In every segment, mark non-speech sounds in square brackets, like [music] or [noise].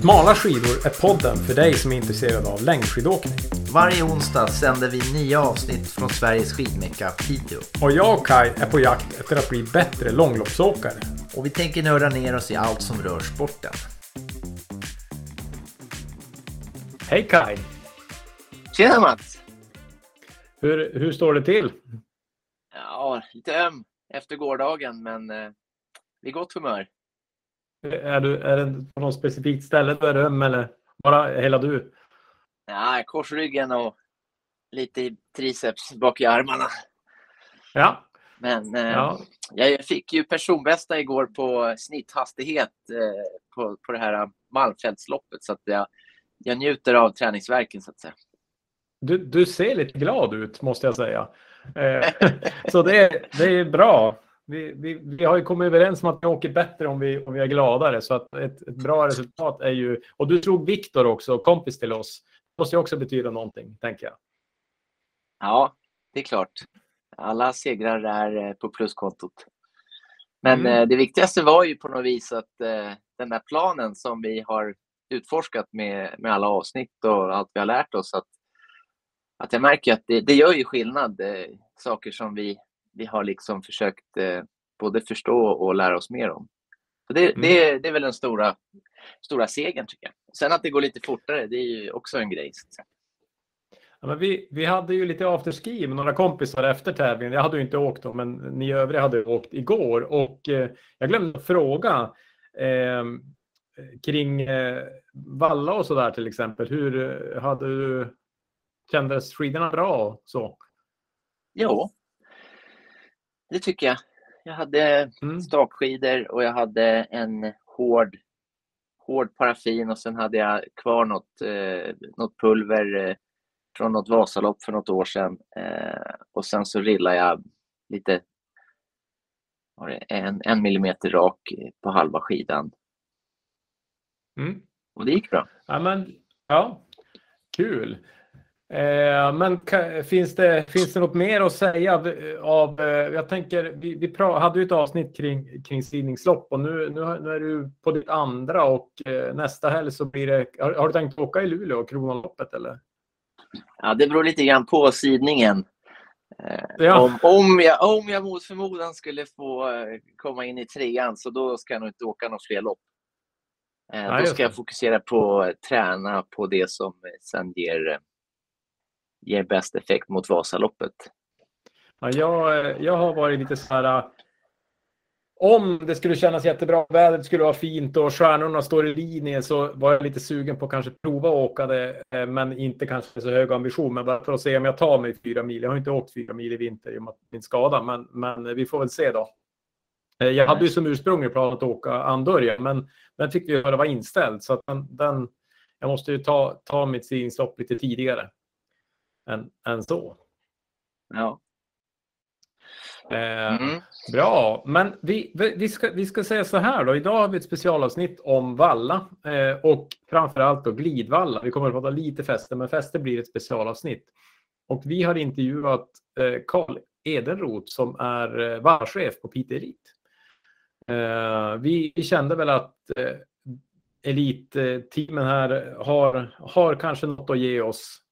Smala skidor är podden för dig som är intresserad av längdskidåkning. Varje onsdag sänder vi nya avsnitt från Sveriges skidmecka Piteå. Och jag och Kai är på jakt efter att bli bättre långloppsåkare. Och vi tänker nörda ner oss i allt som rör sporten. Hej Kai! Tjena Mats! Hur, hur står det till? Ja, lite öm efter gårdagen, men eh, vid gott humör. Är, du, är det på något specifikt ställe du är öm eller bara hela du? Ja, korsryggen och lite i triceps bak i armarna. Ja. Men eh, ja. jag fick ju personbästa igår på snitthastighet eh, på, på det här Malmfältsloppet så att jag, jag njuter av träningsverken så att säga. Du, du ser lite glad ut måste jag säga. Eh, [laughs] så det, det är bra. Vi, vi, vi, har ju kommit överens om att vi åker bättre om vi, om vi är gladare. Så att ett, ett bra resultat är ju... Och du tror Viktor också, kompis till oss. Det måste ju också betyda någonting, tänker jag. Ja, det är klart. Alla segrar är eh, på pluskontot. Men mm. eh, det viktigaste var ju på något vis att eh, den där planen som vi har utforskat med, med alla avsnitt och allt vi har lärt oss, att, att jag märker att det, det gör ju skillnad. Saker som vi vi har liksom försökt eh, både förstå och lära oss mer om. Så det, mm. det, det är väl den stora, stora segern tycker jag. Sen att det går lite fortare, det är ju också en grej. Ja, men vi, vi hade ju lite afterski med några kompisar efter tävlingen. Jag hade ju inte åkt då, men ni övriga hade åkt igår. Och eh, jag glömde fråga eh, kring eh, Valla och så där till exempel. Hur eh, hade du, kändes skidorna bra? Så? Jo, det tycker jag. Jag hade mm. stakskidor och jag hade en hård, hård paraffin och sen hade jag kvar något, eh, något pulver eh, från något Vasalopp för något år sedan. Eh, och sen så rillade jag lite en, en millimeter rak på halva skidan. Mm. Och det gick bra. Ja, men, ja, kul. Eh, men finns det, finns det något mer att säga? Av, eh, jag tänker, vi, vi hade ju ett avsnitt kring, kring sidningslopp och nu, nu, nu är du på ditt andra och eh, nästa helg så blir det... Har, har, du tänkt åka i Luleå, Kronoloppet eller? Ja, det beror lite grann på sidningen. Ja. Om, om, jag, om jag mot förmodan skulle få komma in i trean så då ska jag nog inte åka några fler lopp. Ja, då ska jag fokusera på att träna på det som sen ger ger bäst effekt mot Vasaloppet? Ja, jag, jag har varit lite så här. Om det skulle kännas jättebra, vädret skulle vara fint och stjärnorna står i linje så var jag lite sugen på att kanske prova att åka det, eh, men inte kanske så hög ambition, men bara för att se om jag tar mig fyra mil. Jag har inte åkt fyra mil i vinter i och med min skada, men, men vi får väl se då. Eh, jag hade ju som ursprunglig plan att åka Andorja, men den fick vi höra var inställd, så att den, den, jag måste ju ta, ta mitt stigningslopp lite tidigare än, än så. Ja. Eh, mm. Bra, men vi, vi, ska, vi ska säga så här då. Idag har vi ett specialavsnitt om valla eh, och framförallt då glidvalla. Vi kommer att prata lite fäste, men fäste blir ett specialavsnitt. Och vi har intervjuat eh, Karl Edenroth som är eh, vallchef på Piteå Elit. Eh, vi, vi, kände väl att eh, elitteamen här har, har kanske något att ge oss Eh,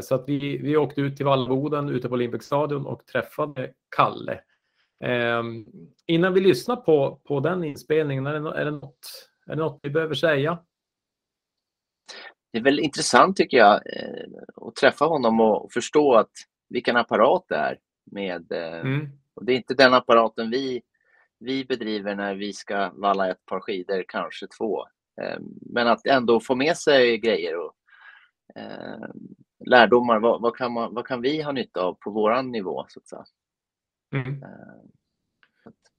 så att vi, vi åkte ut till Vallboden ute på Olympic och träffade Kalle. Ehm, innan vi lyssnar på, på den inspelningen, är det, är, det något, är det något vi behöver säga? Det är väl intressant tycker jag eh, att träffa honom och förstå att vilken apparat det är. Med, eh, mm. och det är inte den apparaten vi, vi bedriver när vi ska valla ett par skidor, kanske två. Ehm, men att ändå få med sig grejer och lärdomar, vad, vad, kan man, vad kan vi ha nytta av på våran nivå? Så att säga. Mm. Eh,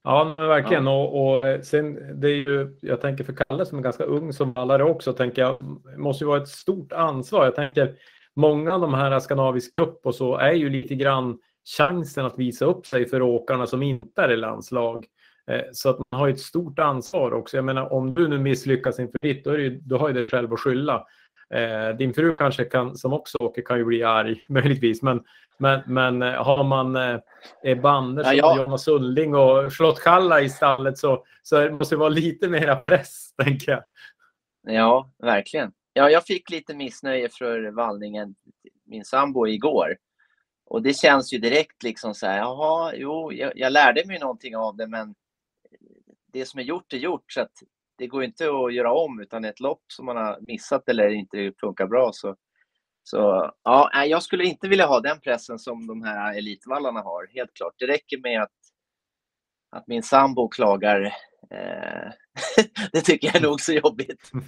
ja, men verkligen. Ja. Och, och, eh, sen, det är ju, jag tänker för Kalle som är ganska ung som vallare också, tänker jag, måste ju vara ett stort ansvar. Jag tänker många av de här Skandinavisk Cup och så är ju lite grann chansen att visa upp sig för åkarna som inte är i landslag. Eh, så att man har ett stort ansvar också. Jag menar, om du nu misslyckas inför ditt, då, är det, då har ju dig själv att skylla. Eh, din fru kanske kan, som också åker kan ju bli arg [laughs] möjligtvis. Men, men, men eh, har man eh, Andersson, ja, ja. Jonas Sundling och Charlotte Kalla i stallet så, så måste det vara lite mera [laughs] press, tänker jag. Ja, verkligen. Ja, jag fick lite missnöje för vallningen, min sambo, igår. Och det känns ju direkt liksom så här, jaha, jo, jag, jag lärde mig någonting av det, men det som är gjort är gjort. Så att det går inte att göra om, utan ett lopp som man har missat eller inte funkar bra så så ja, jag skulle inte vilja ha den pressen som de här elitvallarna har, helt klart. Det räcker med att, att min sambo klagar. Eh, [laughs] det tycker jag är nog så jobbigt. [laughs]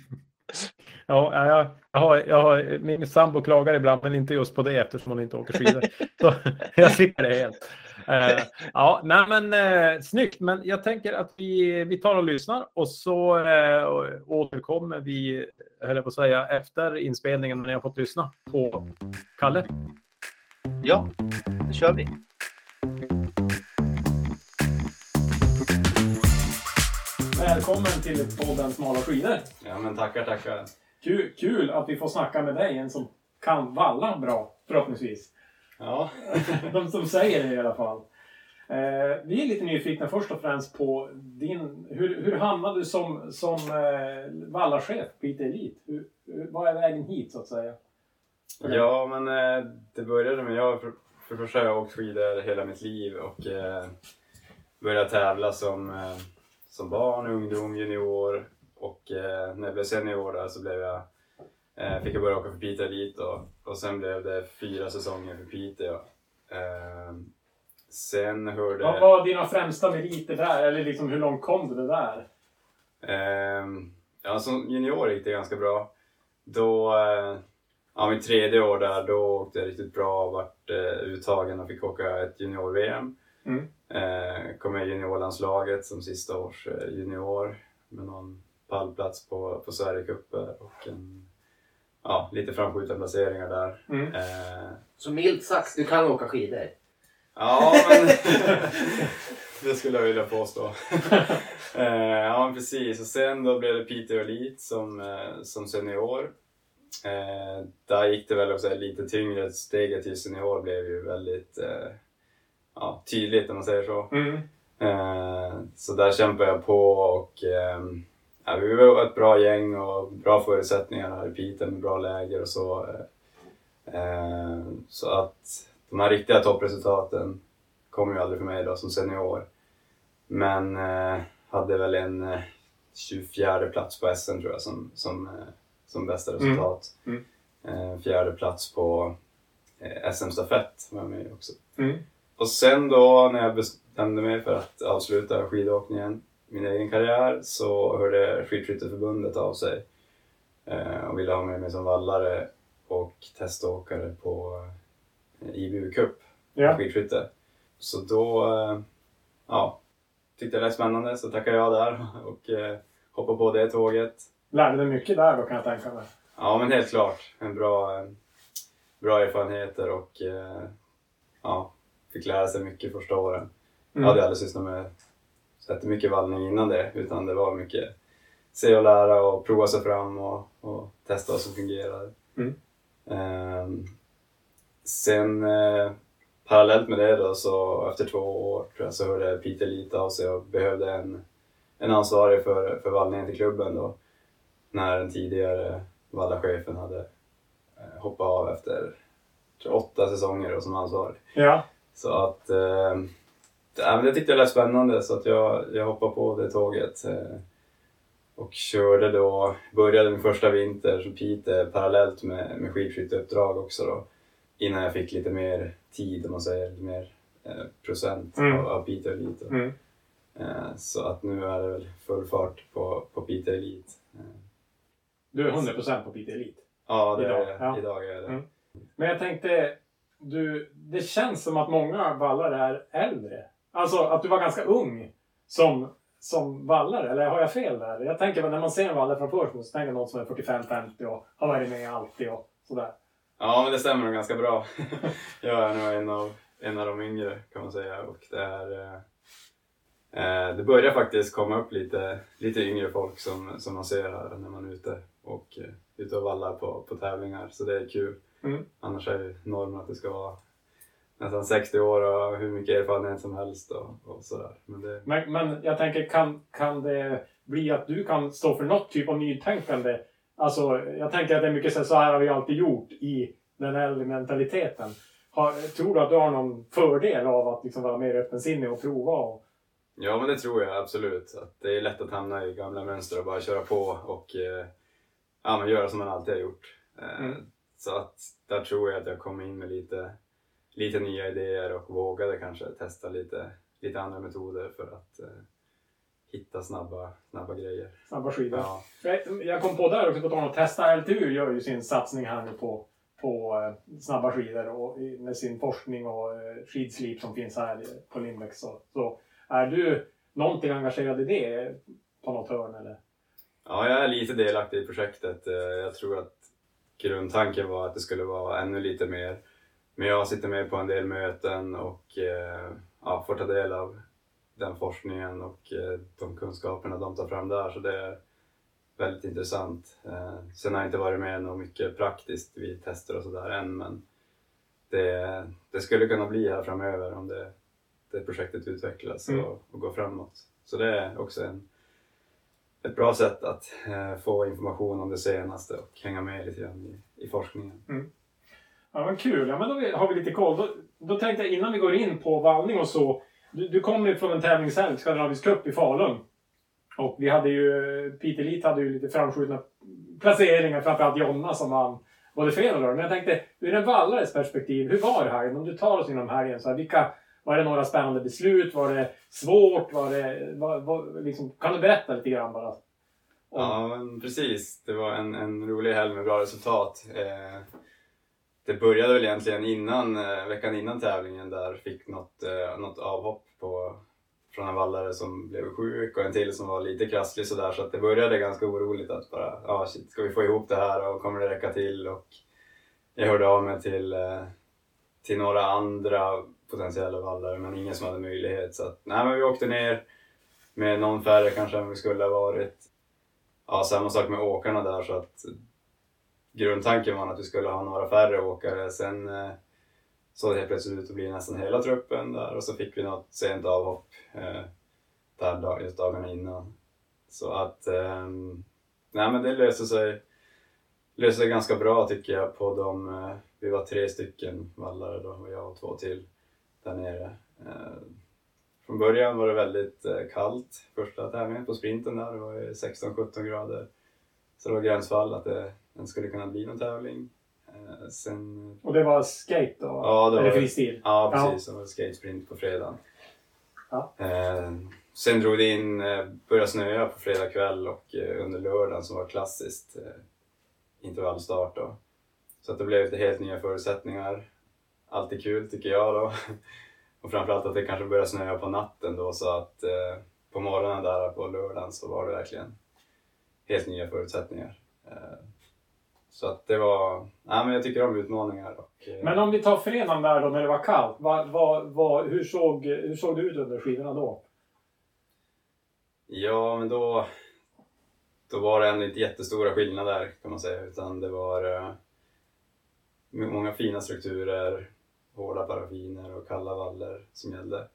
Ja, jag, jag, har, jag har, min sambo klagar ibland, men inte just på det eftersom hon inte åker skidor. [laughs] Så jag slipper det helt. Uh, ja, nej men uh, snyggt. Men jag tänker att vi, vi tar och lyssnar och så uh, återkommer vi, höll jag på att säga, efter inspelningen när jag fått lyssna på Kalle. Ja, då kör vi. Välkommen till podden Smala skidor. Ja, men tackar, tackar. Kul, kul att vi får snacka med dig, en som kan valla bra förhoppningsvis. Ja. [laughs] De som säger det i alla fall. Eh, vi är lite nyfikna först och främst på din... Hur, hur hamnade du som, som eh, vallarchef på IT Elite? Hur, hur, vad är vägen hit så att säga? Ja, men eh, det började med... Jag för, för det första har jag åkt skidor hela mitt liv och eh, började tävla som, eh, som barn, ungdom, junior och eh, när jag blev senior där så blev jag, eh, fick jag börja åka för Piteå Elite och, och sen blev det fyra säsonger för Piteå. Eh, sen hörde... Vad var dina främsta meriter där? Eller liksom hur långt kom du där? Eh, ja, som junior gick det ganska bra. Då, eh, ja, mitt tredje år där, då åkte jag riktigt bra och vart eh, uttagen och fick åka ett junior-VM. Mm. Eh, kom med i juniorlandslaget som sista års eh, junior med någon pallplats på, på Sverigecuper och en, ja, lite framskjutna placeringar där. Mm. Eh, Så milt sagt, du kan åka skidor. ja, men [laughs] det skulle jag vilja påstå. [laughs] eh, ja, precis. Och sen då blev det Peter Elite som, eh, som senior. Eh, där gick det väl också lite tyngre. Steget till senior blev ju väldigt eh, ja, tydligt om man säger så. Mm. Eh, så där kämpade jag på och ehm, ja, vi var ett bra gäng och bra förutsättningar här i Piteå med bra läger och så. Eh, så att de här riktiga toppresultaten kom ju aldrig för mig då som senior. Men eh, hade väl en eh, 24 plats på SM tror jag som, som, eh, som bästa resultat. Mm. Eh, fjärde plats på eh, SM-stafett var jag med också. Mm. Och sen då när jag bestämde mig för att avsluta skidåkningen, min egen karriär, så hörde Skidskytteförbundet av sig eh, och ville ha med mig som vallare och teståkare på eh, IBU Cup, Ja. skidskytte. Så då eh, ja, tyckte jag det lät spännande så tackade jag där [laughs] och hoppade på det tåget. Lärde dig mycket där då kan jag tänka mig. Ja men helt klart, en bra, bra erfarenheter och ja, fick lära sig mycket första åren. Mm. Jag hade aldrig sysslat med så mycket vallning innan det utan det var mycket se och lära och prova sig fram och, och testa vad som fungerar. Mm. Ehm, sen eh, parallellt med det då så efter två år tror jag så hörde Peter lite av sig och behövde en, en ansvarig för, för vallningen till klubben då när den tidigare vallachefen hade eh, hoppat av efter åtta säsonger då, som ansvarig. Ja. Så att eh, ja, men det tyckte jag lät spännande så att jag, jag hoppade på det tåget. Eh, och körde då, började min första vinter som Pite parallellt med, med skidskytteuppdrag också då. Innan jag fick lite mer tid om man säger, lite mer eh, procent Mm. av, av Pite Elite. då. Mm. Eh, så att nu är det väl full fart på, på Pite Elite. Eh, Du är 100% på Piteå Elite. ja, det Idag, är, ja. idag är det. Mm. Men jag tänkte, du, det känns som att många vallare är äldre. Alltså att du var ganska ung som, som vallare, eller har jag fel där? Jag tänker när man ser en vallare från först så tänker någon som är 45-50 och har varit med alltid och sådär. Ja, men det stämmer nog ganska bra. [laughs] jag är nog en av, en av de yngre kan man säga. Och det, är, eh, eh, det börjar faktiskt komma upp lite, lite yngre folk som, som man ser här när man är ute och, eh, ute och vallar på, på tävlingar. Så det är kul. Mm. Annars är ju normen att det ska vara nästan 60 år och hur mycket erfarenhet som helst och, och sådär. Men det, Men, men jag tänker, kan, kan det bli att du kan stå för något typ av nytänkande Alltså, jag tänker att det är mycket så här, så här har vi alltid gjort i den äldre mentaliteten. Har, tror du att du har någon fördel av att liksom vara mer öppensinnig och prova? Och... Ja, men det tror jag absolut. Att det är lätt att hamna i gamla mönster och bara köra på och eh, ja, men göra som man alltid har gjort. Eh, Mm. Så att där tror jag att jag kom in med lite, lite nya idéer och vågade kanske testa lite, lite andra metoder för att eh, hitta snabba, snabba grejer. Snabba skidor. Ja. Jag- kom på där också, på tal om att testa. LTU gör ju sin satsning här nu på, på eh, snabba skidor och med sin forskning och eh, skidslip som finns här på Limbex. Så, så är du någonting engagerad i det på något hörn eller? Ja, jag är lite delaktig i projektet. Eh, Jag tror att grundtanken var att det skulle vara ännu lite mer. Men jag sitter med på en del möten och eh, ja, får ta del av den forskningen och eh, de kunskaperna de tar fram där. Så det är väldigt intressant. Eh, Sen har jag inte varit med något mycket praktiskt vid tester och sådär än, men det, det skulle kunna bli här framöver om det, det projektet utvecklas Mm. och, och går framåt. Så det är också en, ett bra sätt att eh, få information om det senaste och hänga med lite grann i, i forskningen. Ja, men kul. Ja, men då har vi lite koll. Då, då tänkte jag innan vi går in på vallning och så. Du, du kommer ju från en tävlingshelg, Skandinavisk Cup i Falun. Och vi hade ju, Peter Leet hade ju lite framskjutna placeringar, framförallt Jonna som vann både fredag och lördag. Men jag tänkte, ur en vallares perspektiv, hur var det här? Om du tar oss inom helgen, så här, vilka, var det några spännande beslut? Var det svårt? Var det, var, var, liksom, kan du berätta lite grann bara? Om- Ja, men precis. Det var en, en rolig helg med bra resultat. Eh, det började väl egentligen innan, eh, veckan innan tävlingen där fick något, eh, något avhopp på, från en vallare som blev sjuk och en till som var lite krasslig sådär så att det började ganska oroligt att bara, ja shit, ska vi få ihop det här och kommer det räcka till? Och jag hörde av mig till, eh, till några andra potentiella vallare men ingen som hade möjlighet så att, nej men vi åkte ner med någon färre kanske än vi skulle ha varit. Ja, samma sak med åkarna där så att grundtanken var att vi skulle ha några färre åkare. Sen eh, såg det helt plötsligt ut att bli nästan hela truppen där och så fick vi något sent avhopp eh, där dag, just dagarna innan. Så att, eh, nej men det löste sig, löste sig ganska bra tycker jag på de, eh, vi var tre stycken vallare då och jag och två till där nere. Eh, från början var det väldigt eh, kallt första tävlingen på sprinten där, det var 16-17 grader. Så det var gränsfall att det, den skulle kunna bli någon tävling. Eh, sen, Och det var skate då? Ja, det Eller var- fristil? ja precis, det var skatesprint på fredagen. Ja. Eh, sen drog det in, eh, började snöa på fredag kväll och eh, under lördagen som var klassiskt eh, intervallstart då. Så att det blev lite helt nya förutsättningar. Alltid kul tycker jag då. [laughs] Och framförallt att det kanske började snöa på natten då så att eh, på morgonen där på lördagen så var det verkligen helt nya förutsättningar. Så att det var, nej men jag tycker om utmaningar. Och, eh, Men om vi tar fredagen där då när det var kallt. Vad, vad, vad, hur, såg, hur såg det ut under skidorna då? Ja, men då, då var det ändå inte jättestora skillnader kan man säga, utan det var eh, många fina strukturer, hårda paraffiner och kalla valler som gällde.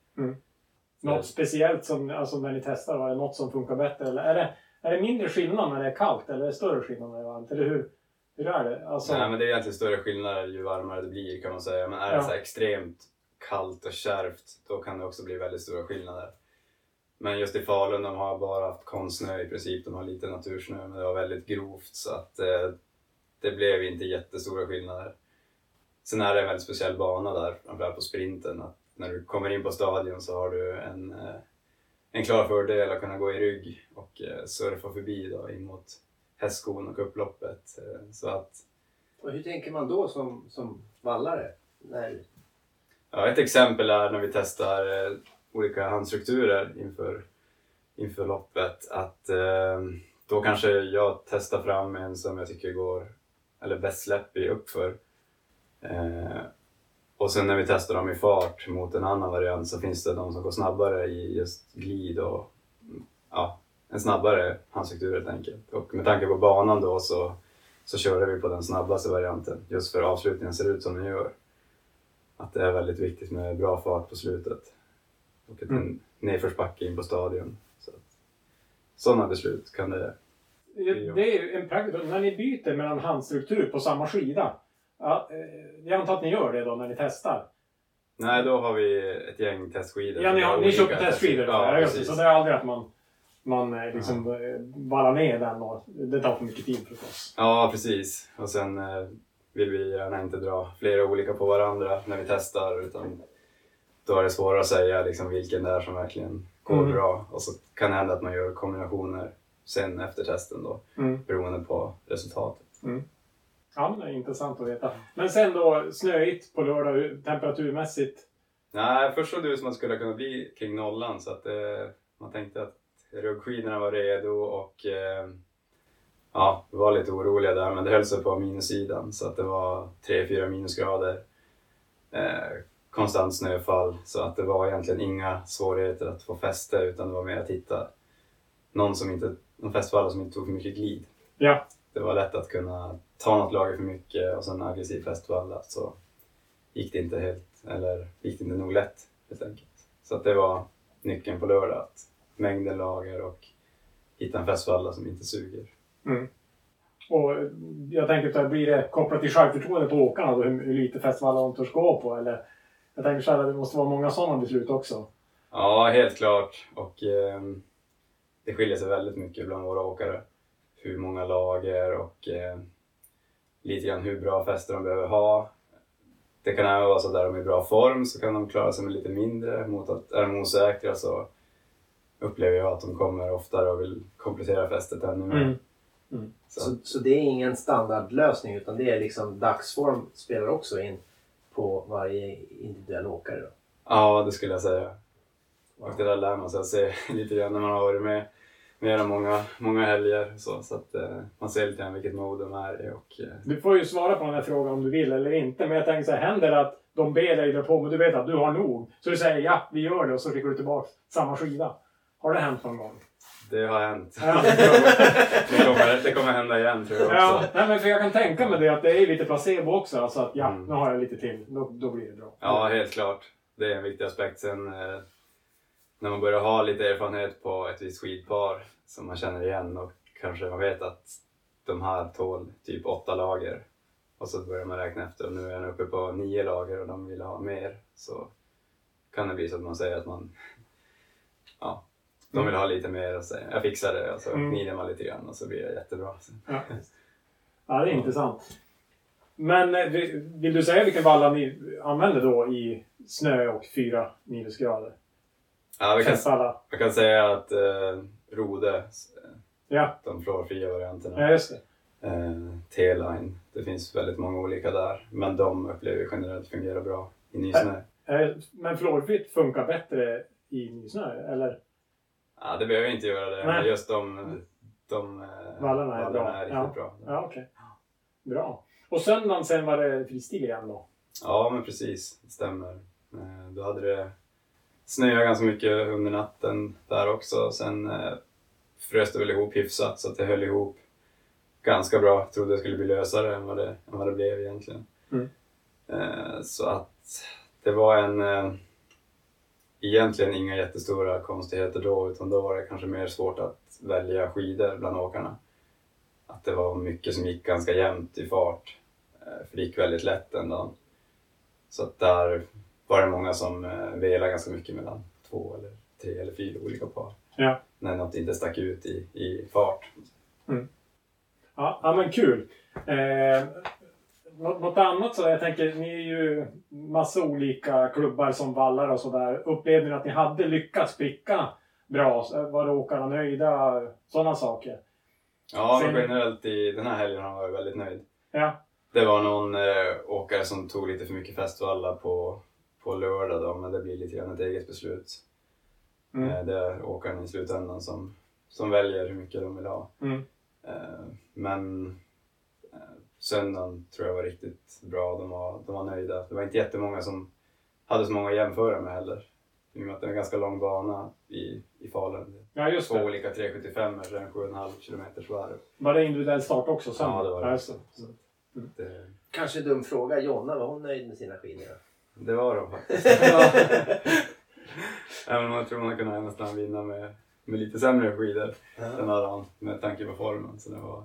Något speciellt som, alltså när ni testar, var det något som funkar bättre? Eller är det, är det mindre skillnad när det är kallt eller är det större skillnad när det är varmt? Eller hur, hur är det? Alltså, Nej, men det är egentligen större skillnader ju varmare det blir kan man säga, men är det Ja. så extremt kallt och kärvt, då kan det också bli väldigt stora skillnader. Men just i Falun, de har bara haft konstsnö i princip, de har lite natursnö, men det var väldigt grovt så att eh, det blev inte jättestora skillnader. Sen är det en väldigt speciell bana där, framförallt på sprinten, att när du kommer in på stadion så har du en, eh, en klar fördel att kunna gå i rygg och eh, surfa förbi då in mot hästskon och upploppet. Eh, så att Och hur tänker man då som, som vallare? När, Ja, ett exempel är när vi testar eh, olika handstrukturer inför, inför loppet. Att eh, då kanske jag testar fram en som jag tycker går, eller bäst släpp i uppför. Eh, och sen när vi testar dem i fart mot en annan variant så finns det de som går snabbare i just glid och ja, en snabbare handstruktur helt enkelt. Och med tanke på banan då så, så körde vi på den snabbaste varianten just för avslutningen ser ut som den gör att det är väldigt viktigt med bra fart på slutet. Och ett Mm. en nedförsbacke in på stadion. Så att, sådana beslut kan det... det är en praktisk... När ni byter mellan handstruktur på samma skida. Eh, jag antar att ni gör det då när ni testar? Nej, då har vi ett gäng testskidor. Ja, ni, har, ni köper testskidor? Ja, precis. så det är aldrig att man, man eh, liksom eh, vallar ner den och det tar för mycket tid förstås. Ja, precis. Och sen eh, vill vi gärna inte dra flera olika på varandra när vi testar utan då är det svårare att säga liksom, vilken det är som verkligen går Mm. bra. Och så kan det hända att man gör kombinationer sen efter testen då, Mm. beroende på resultatet. Ja, men det är intressant att veta. Men sen då snöigt på lördag, temperaturmässigt. Nej, först såg det ut som att det skulle kunna bli kring nollan så att eh, man tänkte att ruggskidorna var redo och eh, ja, vi var lite oroliga där men det höll sig på minussidan så att det var 3-4 minusgrader. Eh, konstant snöfall så att det var egentligen inga svårigheter att få fäste utan det var mer att hitta någon, som inte, någon fästevalla som inte tog för mycket glid. Ja. Det var lätt att kunna ta något lager för mycket och sen aggressiv fästvalla så gick det inte helt, eller gick det inte nog lätt helt enkelt. Så att det var nyckeln på lördag, att mängden lager och hitta en fästvalla som inte suger. Och jag tänker här, blir det kopplat till självförtroende på åkarna då, hur, hur lite festivaler de törs gå på? Eller, jag tänker så här, det måste vara många sådana beslut också. Ja, helt klart. Och ehm, det skiljer sig väldigt mycket bland våra åkare. Hur många lager och eh, lite grann hur bra fäste de behöver ha. Det kan även vara så där de är i bra form så kan de klara sig med lite mindre. Mot att är de osäkra så upplever jag att de kommer oftare och vill komplettera fästet ännu mer. Mm. Så, Så, så det är ingen standardlösning utan det är liksom dagsform spelar också in på varje individuell åkare. Då. ja, det skulle jag säga. Och det där lär man sig att se [laughs] lite grann när man har varit med med många, många helger. Så, så att eh, man ser lite grann vilket mode de är i. Och, eh, Du får ju svara på den här frågan om du vill eller inte. Men jag tänker så här, händer det att de ber dig dra på men du vet att du har nog. Så du säger ja, vi gör det och så skickar du tillbaka samma skida. Har det hänt någon gång? Det har hänt. Ja. [laughs] det, kommer, det kommer hända igen tror jag också. Ja, nej, men för jag kan tänka mig det att det är lite placebo också. Alltså att ja, Mm. nu har jag lite till. Då, då blir det bra. Ja, helt klart. Det är en viktig aspekt. Sen eh, när man börjar ha lite erfarenhet på ett visst skidpar som man känner igen och kanske man vet att de här tål typ åtta lager och så börjar man räkna efter och nu är den uppe på nio lager och de vill ha mer så kan det bli så att man säger att man [laughs] ja, de vill ha lite mer och säger jag fixar det och så Mm. gnider man lite grann och så blir det jättebra. Ja, ja det är intressant. Men eh, vill du säga vilken valla ni använder då i snö och fyra minusgrader? Ja, vi kan, jag kan säga att eh, Rode, eh, Ja, de fluorfria varianterna, ja, just det. eh, T-line. Det finns väldigt många olika där, men de upplever vi generellt fungerar bra i nysnö. Eh, Men fluorfritt funkar bättre i nysnö, eller? Ja, det behöver inte göra det, Nej. men just de, de eh, Vallarna är bra. är riktigt Ja. bra. Ja, okej. Bra. Och söndagen sen var det fristil igen då? Ja, men precis. Det stämmer. Eh, Då hade det snöat ganska mycket under natten där också. Sen eh, frös det väl ihop hyfsat så att det höll ihop ganska bra. Jag trodde det skulle bli lösare än vad det, än vad det blev egentligen. Mm. Så att det var en... Egentligen inga jättestora konstigheter då, utan då var det kanske mer svårt att välja skidor bland åkarna. Att det var mycket som gick ganska jämnt i fart. eh, För det gick väldigt lätt den dagen. Så att där var det många som eh, velade ganska mycket mellan två eller tre eller fyra olika par. Ja. När något inte stack ut i, i fart. Ja, ja men kul. Eh, något, något annat så, jag tänker, ni är ju massa olika klubbar som vallar och sådär. Upplevde ni att ni hade lyckats pricka bra? Var åkarna nöjda? Sådana saker. Ja, Sen- generellt i den här helgen har jag varit väldigt nöjd. Ja. Det var någon eh, åkare som tog lite för mycket festvalla på, på lördag då, men det blir lite grann ett eget beslut. Mm. Eh, det är åkaren i slutändan som, som väljer hur mycket de vill ha. Mm. Eh, men söndagen tror jag var riktigt bra. De var, de var nöjda. Det var inte jättemånga som hade så många att jämföra med heller. I och med att det är en ganska lång bana i, i Falun. Ja, just Två det. olika 375 så är det en 7,5 kilometers varv. Var det individuell start också sen? Ja, det var det. just det. Det, Kanske dum fråga. Jonna, var hon nöjd med sina skidor? det var de faktiskt. [laughs] Även om jag tror man kunde nästan vinna med med lite sämre skidor Ja. än alla han med tanke på formen. Så det var...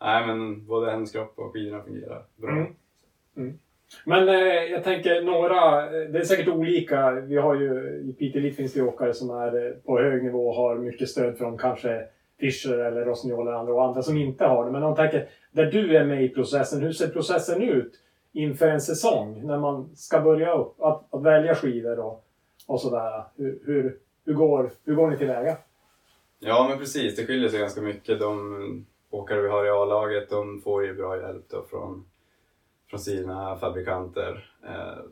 Nej men både hennes kropp och skidorna fungerar bra. Mm. Men eh, jag tänker några, eh, det är säkert olika. Vi har ju, i Piteå Elite finns det åkare som är eh, på hög nivå och har mycket stöd från kanske Fischer eller Rossignol eller andra och andra som inte har det. Men om tänker, där du är med i processen, hur ser processen ut inför en säsong? När man ska börja upp, att, att välja skidor och, och sådär. Hur, hur, hur, går, hur går ni tillväga? Ja men precis, det skiljer sig ganska mycket. De åkare vi har i A-laget de får ju bra hjälp då från, från sina fabrikanter. Eh,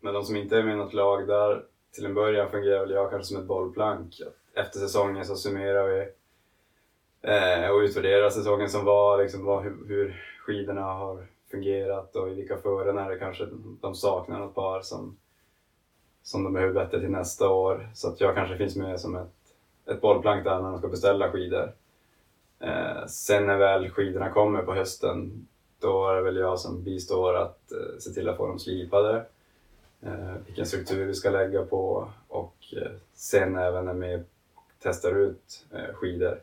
men de som inte är med i något lag där, till en början fungerar väl jag kanske som ett bollplank. Efter säsongen så summerar vi eh, och utvärderar säsongen som var, liksom vad, hur, hur skidorna har fungerat och i vilka fören är det kanske de saknar något par som, som de behöver bättre till nästa år. Så att jag kanske finns med som ett ett bollplank där när de ska beställa skidor. Eh, sen när väl skidorna kommer på hösten, då är det väl jag som bistår att eh, se till att få dem slipade. Eh, vilken struktur vi ska lägga på och eh, sen även när vi testar ut eh, skidor.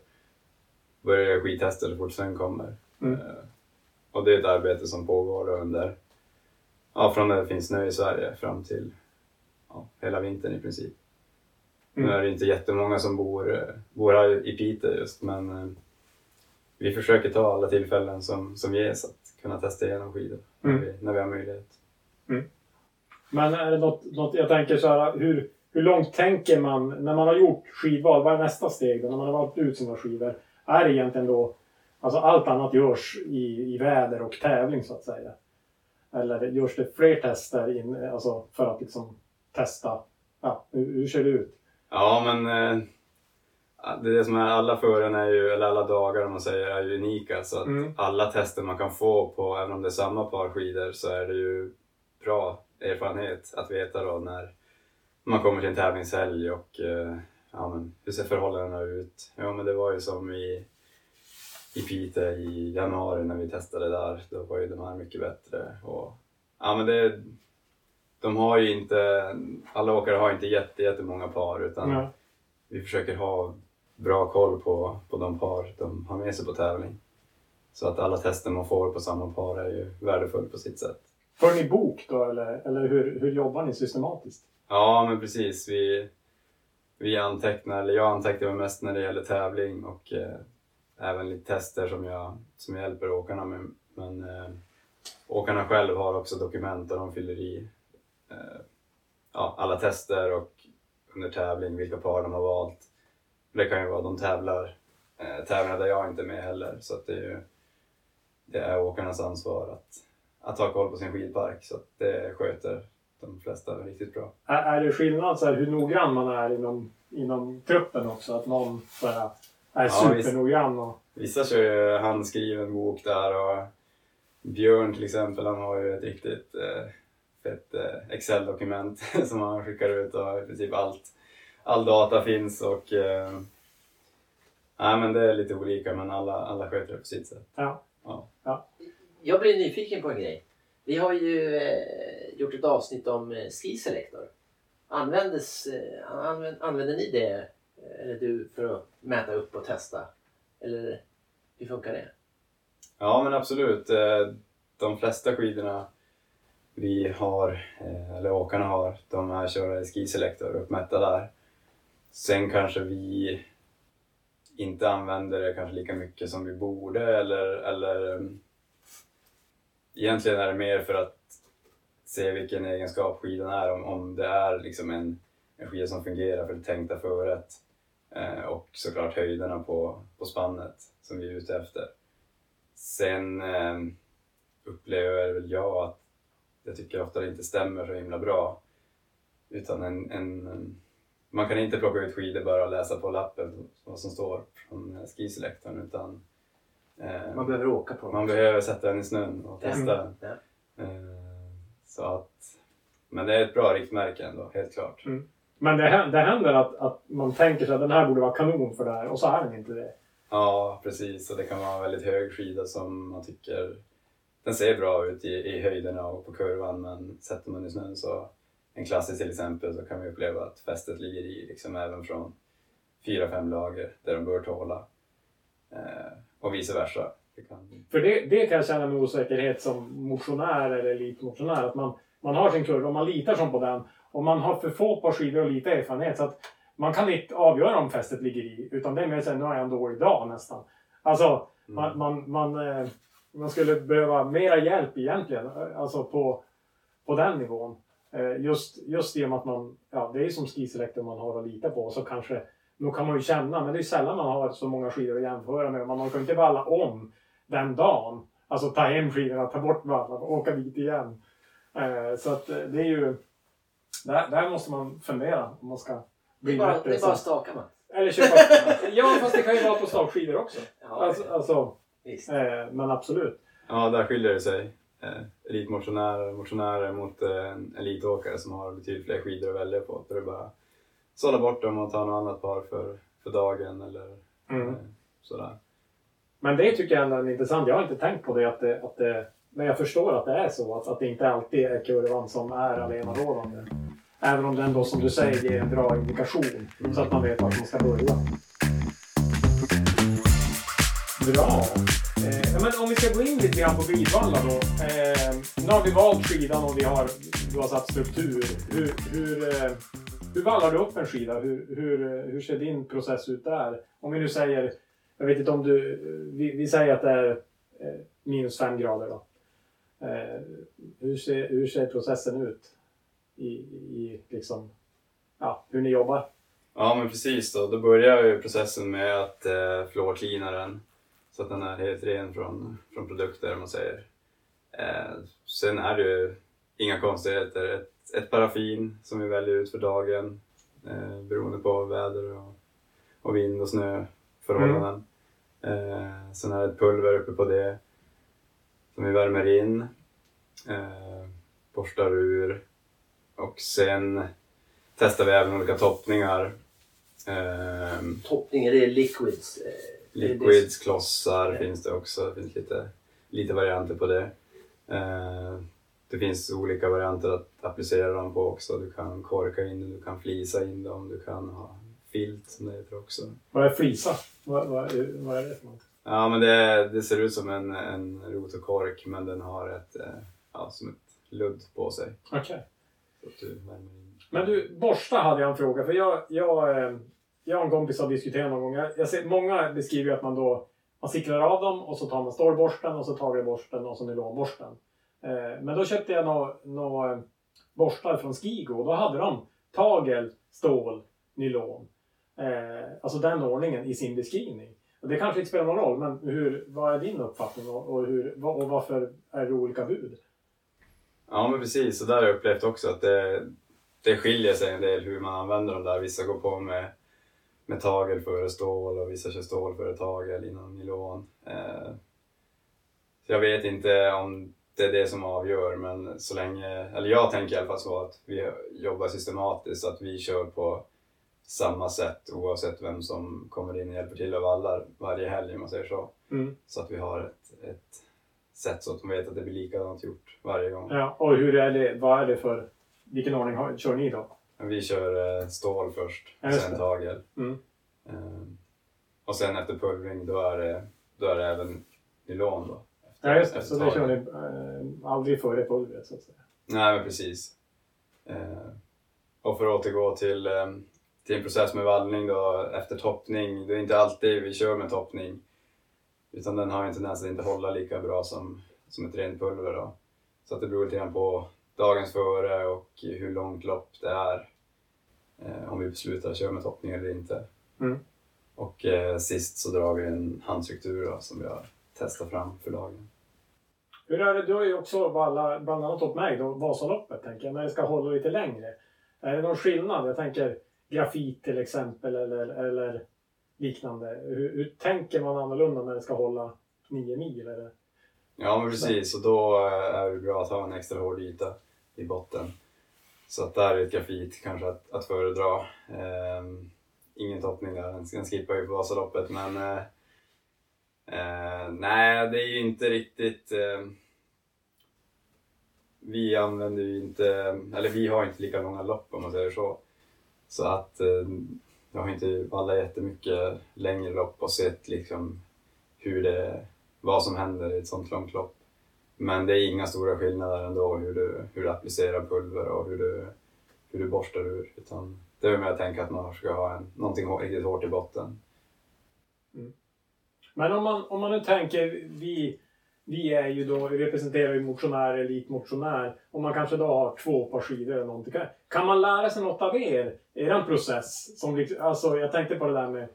Börjar jag skidtester så fort sen kommer. Mm. Eh, och det är ett arbete som pågår under, ja, från när det finns snö i Sverige fram till ja, hela vintern i princip. Mm. Nu är det inte jättemånga som bor, eh, bor här i Piteå just, men eh, vi försöker ta alla tillfällen som, som ges att kunna testa igenom skidor Mm. när, vi, när vi har möjlighet. Men är det något, något jag tänker så här, hur, hur långt tänker man när man har gjort skidval? Vad är nästa steg då? När man har valt ut sina skidor? Är det egentligen då, alltså allt annat görs i, i väder och tävling så att säga? Eller görs det fler tester in, alltså för att liksom testa, ja, hur, hur ser det ut? Ja, men eh, det det som är alla fören är ju, eller alla dagar om man säger, är ju unika. Så att Mm. alla tester man kan få på, även om det är samma par skidor, så är det ju bra erfarenhet att veta då när man kommer till en tävlingshelg och eh, ja, men, hur ser förhållandena ut? Ja, men det var ju som i, i Piteå i januari när vi testade där. Då var ju de här mycket bättre. Och, ja, men det, de har ju inte, alla åkare har inte jätte, jättemånga par utan Ja. vi försöker ha bra koll på, på de par de har med sig på tävling. Så att alla tester man får på samma par är ju värdefullt på sitt sätt. För ni bok då eller, eller hur, hur jobbar ni systematiskt? Ja, men precis. Vi, vi antecknar, eller jag antecknar mest när det gäller tävling och eh, även lite tester som jag, som jag hjälper åkarna med. Men eh, åkarna själv har också dokument där de fyller i eh, ja, alla tester och under tävling vilka par de har valt. Det kan ju vara de tävlar, eh, tävlingar där jag inte är med heller. Så att det, är ju, det är åkarnas ansvar att, att ha koll på sin skidpark. Så att det sköter de flesta riktigt bra. Är, är det skillnad så här, hur noggrann man är inom, inom truppen också? Att någon så här, är Ja, supernoggrann och Vissa kör ju handskriven bok där och Björn till exempel, han har ju ett riktigt eh, fett eh, Excel-dokument [laughs] som han skickar ut och i princip allt, all data finns och eh, nej men det är lite olika men alla, alla sköter det på sitt sätt. ja. Jag blir nyfiken på en grej. Vi har ju eh, gjort ett avsnitt om eh, Ski Selector. Användes, eh, använd, använder ni det, eh, eller du, för att mäta upp och testa? Eller hur funkar det? Ja men absolut. Eh, De flesta skidorna vi har, eh, eller åkarna har, de är körda i Ski Selector och uppmätta där. Sen kanske vi inte använder det kanske lika mycket som vi borde eller, eller mm, egentligen är det mer för att se vilken egenskap skidan är. Om, om det är liksom en, en skida som fungerar för det tänkta föret eh, och såklart höjderna på, på spannet som vi är ute efter. Sen eh, upplever väl jag att jag tycker ofta det inte stämmer så himla bra. Utan en, en, en, man kan inte plocka ut skidor bara och läsa på lappen vad som står från eh, skiselektorn utan eh, Man behöver åka på man dem. behöver sätta den i snön och Mm. testa den. Ja. Eh, så att, men det är ett bra riktmärke ändå, helt klart. Men det, det händer att, att man tänker sig att den här borde vara kanon för det här och så är den inte det. Ja, precis. Och det kan vara en väldigt hög skida som man tycker den ser bra ut i, i höjderna och på kurvan men sätter man i snön så en klassisk till exempel så kan vi uppleva att fästet ligger i liksom även från fyra, fem lager där de bör tåla. Eh, och vice versa. Det kan... För det, det kan jag känna med osäkerhet som motionär eller elitmotionär. Att man, man har sin kurva och man litar som på den. Och man har för få par skidor och lite erfarenhet. Så att man kan inte avgöra om fästet ligger i. Utan det är mer såhär, nu har jag en dålig dag nästan. Alltså, man, Mm. man, man, eh, man skulle behöva mera hjälp egentligen. Alltså på, på den nivån. Eh, Just, just i och med att man, ja det är som skiselektor man har att lita på. Så kanske, nog kan man ju känna, men det är sällan man har så många skidor att jämföra med. Man kan inte valla om den dagen. Alltså ta hem skidorna, ta bort vallarna och åka dit igen. Eh, Så att eh, det är ju, där, där måste man fundera om man ska Det är bli bara, bättre. det är bara Så- staka man. Eller köpa, [laughs] ja fast det kan ju vara på stakskidor också. Ja, Alltså, alltså, visst. men absolut. Ja, där skiljer det sig. Eh, elitmotionärer motionärer mot eh, en elitåkare som har betydligt fler skidor att välja på. Är det bara att sålla bort dem och ta något annat par för, för dagen eller Mm. eh, sådär. Men det tycker jag är intressant. Jag har inte tänkt på det att det, att det men jag förstår att det är så. Att, att det inte alltid är kurvan som är allenarådande. Även om den då som du säger ger en bra indikation. Så att man vet vart man ska börja. Bra. Men om vi ska gå in lite grann på vidvalla då. Eh, nu har vi valt skidan och vi har, du har satt struktur. Hur, hur, eh, hur vallar du upp en skida? Hur, hur, eh, hur ser din process ut där? Om vi nu säger, jag vet inte om du, vi, vi säger att det är eh, minus fem grader då. Eh, hur, ser, hur ser processen ut? I, i liksom, ja, hur ni jobbar? Ja, men precis då. Då börjar ju processen med att eh, fluorklina den så att den är helt ren från, från produkter, om man säger. Eh, sen är det ju inga konstigheter. Ett, ett paraffin som vi väljer ut för dagen eh, beroende på väder och, och vind och snöförhållanden. Eh, sen är det ett pulver uppe på det som vi värmer in, eh, borstar ur och sen testar vi även olika toppningar. Toppningen, det är liquids. eh, det är det- liquids, klossar Ja. finns det också. Det finns lite, lite varianter på det. Ehm, det finns olika varianter att applicera dem på också. Du kan korka in dem, du kan flisa in dem, du kan ha filt som det heter också. Vad är flisa? Vad, vad, är- vad är det för något? Ja, men det, det ser ut som en, en rotorkork men den har ett, eh, ja, som ett ludd på sig. Okej. In. Men du, borsta hade jag en fråga. För jag, jag, eh, jag och en kompis har diskuterat någon gång. Jag, jag ser, många beskriver ju att man då man cyklar av dem och så tar man stålborsten och så tagelborsten och så nylonborsten. Eh, men då köpte jag några nå, eh, borstar från Skigo och då hade de tagel, stål, nylon. Eh, alltså den ordningen i sin beskrivning. Och det kanske inte spelar någon roll, men hur, vad är din uppfattning och, och, hur, och varför är det olika bud? Ja, men precis. Och där har jag upplevt också att det, det skiljer sig en del hur man använder dem där. Vissa går på med, med tagel före stål och vissa kör stål före tagel inom nylon. Eh, så jag vet inte om det är det som avgör, men så länge, eller jag tänker i alla fall så att vi jobbar systematiskt, att vi kör på samma sätt oavsett vem som kommer in och hjälper till och vallar varje helg om man säger så. Mm. Så att vi har ett, ett sätt så att de vet att det blir likadant gjort varje gång. Ja, och hur är det, vad är det för, vilken ordning har, kör ni då? Vi kör eh, stål först, Ja, sen tagel. Mm. Eh, och sen efter pulvring då är det, då är det även nylon då. Efter, Ja, just det. Så det kör ni eh, aldrig före pulvret så att säga. Nej, men precis. Eh, och för att återgå till, eh, till en process med vallning då efter toppning. Det är inte alltid vi kör med toppning. Utan den har en tendens att inte hålla lika bra som, som ett rent pulver då. Så att det beror lite grann på dagens före och hur långt lopp det är. Eh, om vi beslutar att köra med toppning eller inte. Mm. Och eh, sist så drar vi en handstruktur då, som vi har testat fram för dagen. Hur är det, du har ju också vallat, bland annat åt mig då, Vasaloppet tänker jag, när det ska hålla lite längre. Är det någon skillnad? Jag tänker grafit till exempel eller, eller liknande. Hur, hur tänker man annorlunda när det ska hålla nio mil? Eller? Ja, men precis. Och då eh, är det bra att ha en extra hård yta i botten. Så att där är ett grafit kanske att, att föredra. Ehm, ingen toppning där, den, skippar ju på Vasaloppet. Men eh, eh, nej, det är ju inte riktigt... Eh, vi använder ju inte, eller vi har inte lika långa lopp om man säger så. Så att eh, jag har inte vallat jättemycket längre lopp och sett liksom hur det, vad som händer i ett sånt långt lopp. Men det är inga stora skillnader ändå hur du, hur du applicerar pulver och hur du, hur du borstar ur. Utan det är mer att tänka att man ska ha en, någonting riktigt hårt i botten. Mm. Men om man, om man nu tänker, vi, vi är ju då, vi representerar ju motionär, elitmotionär, och man kanske då har två par skidor eller någonting. Kan, kan man lära sig något av er? Er process? Som, alltså, jag tänkte på det där med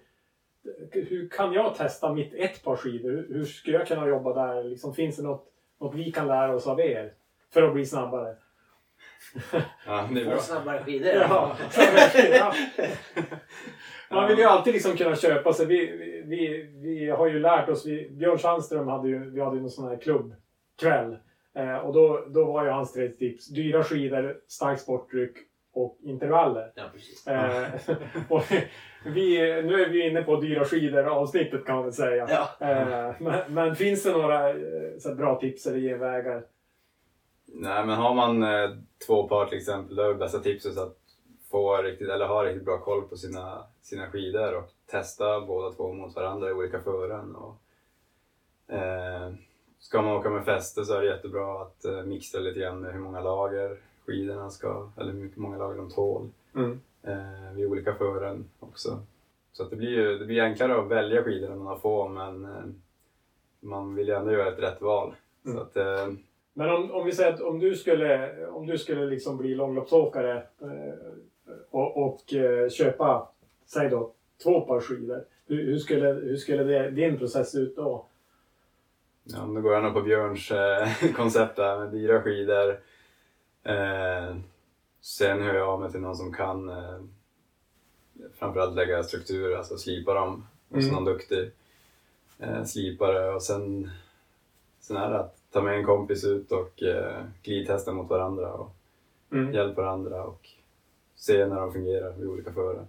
hur kan jag testa mitt ett par skidor? Hur, hur skulle jag kunna jobba där? Liksom, finns det något, något vi kan lära oss av er? För att bli snabbare. Ja, det är bra. snabbare skidor. Ja, ja. Man vill ju alltid liksom kunna köpa sig. Vi, vi, vi, vi har ju lärt oss. Vi, Björn Sandström hade ju, vi hade ju någon sån här klubbkväll. Eh, och då, då var ju hans tre tips dyra skidor, stark sportdryck och intervaller. Ja, precis. Eh, [laughs] och vi, nu är vi inne på dyra skidor avsnittet kan man väl säga. Ja. Eh, men, men finns det några eh, så här bra tips eller genvägar? Nej, men har man eh, två par till exempel, då är det bästa tipset att få riktigt, eller ha riktigt bra koll på sina, sina skidor och testa båda två mot varandra i olika fören. Och, eh, ska man åka med fäste så är det jättebra att eh, mixa lite grann med hur många lager skidorna ska, eller hur många lager de tål Mm. eh, vid olika fören också. Så att det blir ju det blir enklare att välja skidor än man har få, men eh, man vill ju ändå göra ett rätt val. Mm. Så att, eh, Men om, om vi säger att om du skulle, om du skulle liksom bli långloppsåkare eh, och, och köpa, säg då, två par skidor. Hur, hur skulle, hur skulle det, din process se ut då? Ja, då går jag nog på Björns [laughs] koncept där med dyra skidor. Eh, sen hör jag av mig till någon som kan eh, framförallt lägga struktur, alltså slipa dem. Så Mm. någon duktig eh, slipare. Och sen, sen är det att ta med en kompis ut och eh, glidtesta mot varandra och Mm. hjälpa varandra och se när de fungerar vid olika fören.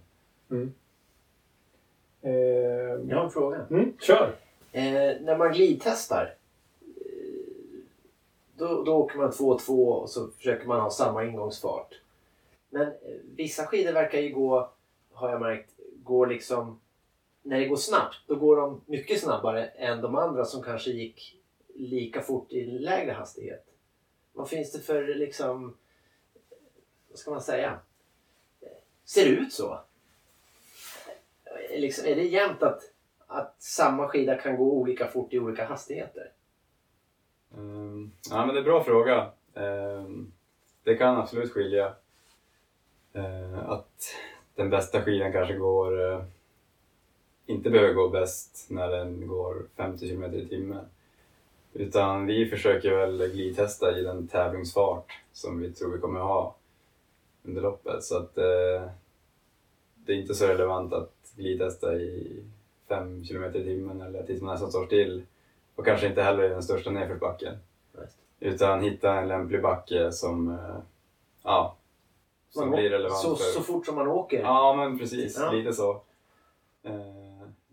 Eh, Jag har en fråga. mm, kör! Eh, när man glidtestar, då, då åker man 2-2 och så försöker man ha samma ingångsfart. Men eh, vissa skidor verkar ju gå, har jag märkt, går liksom... När det går snabbt, då går de mycket snabbare än de andra som kanske gick lika fort i lägre hastighet. Vad finns det för liksom... Vad ska man säga? Ser det ut så? Liksom, är det jämnt att att samma skida kan gå olika fort i olika hastigheter? Um, ja, men det är en bra fråga. Um, det kan absolut skilja. Uh, att den bästa skidan kanske går, uh, inte behöver gå bäst när den går 50 km i timmen. Utan vi försöker väl glidtesta i den tävlingsfart som vi tror vi kommer ha under loppet. Så att eh, det är inte så relevant att glidtesta i 5 km i timmen eller tills man nästan står still. Och kanske inte heller i den största nedförsbacken. Just. Utan hitta en lämplig backe som, eh, ja, som Man blir relevant så, för... så fort som man åker? Ja, men precis. Ja. Lite så.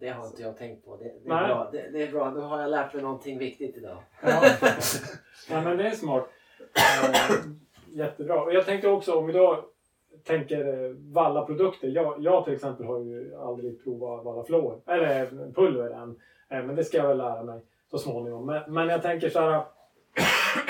Det har inte jag tänkt på. Det, det, är Nej. bra. Det, det är bra. Då har jag lärt mig någonting viktigt idag. Ja. [laughs] ja, men det är smart. Eh, jättebra. Och jag tänkte också om vi då tänker eh, vallaprodukter. Jag, jag till exempel har ju aldrig provat valla fluor, eller pulver än. Men det ska jag väl lära mig så småningom. Men, men jag tänker så här.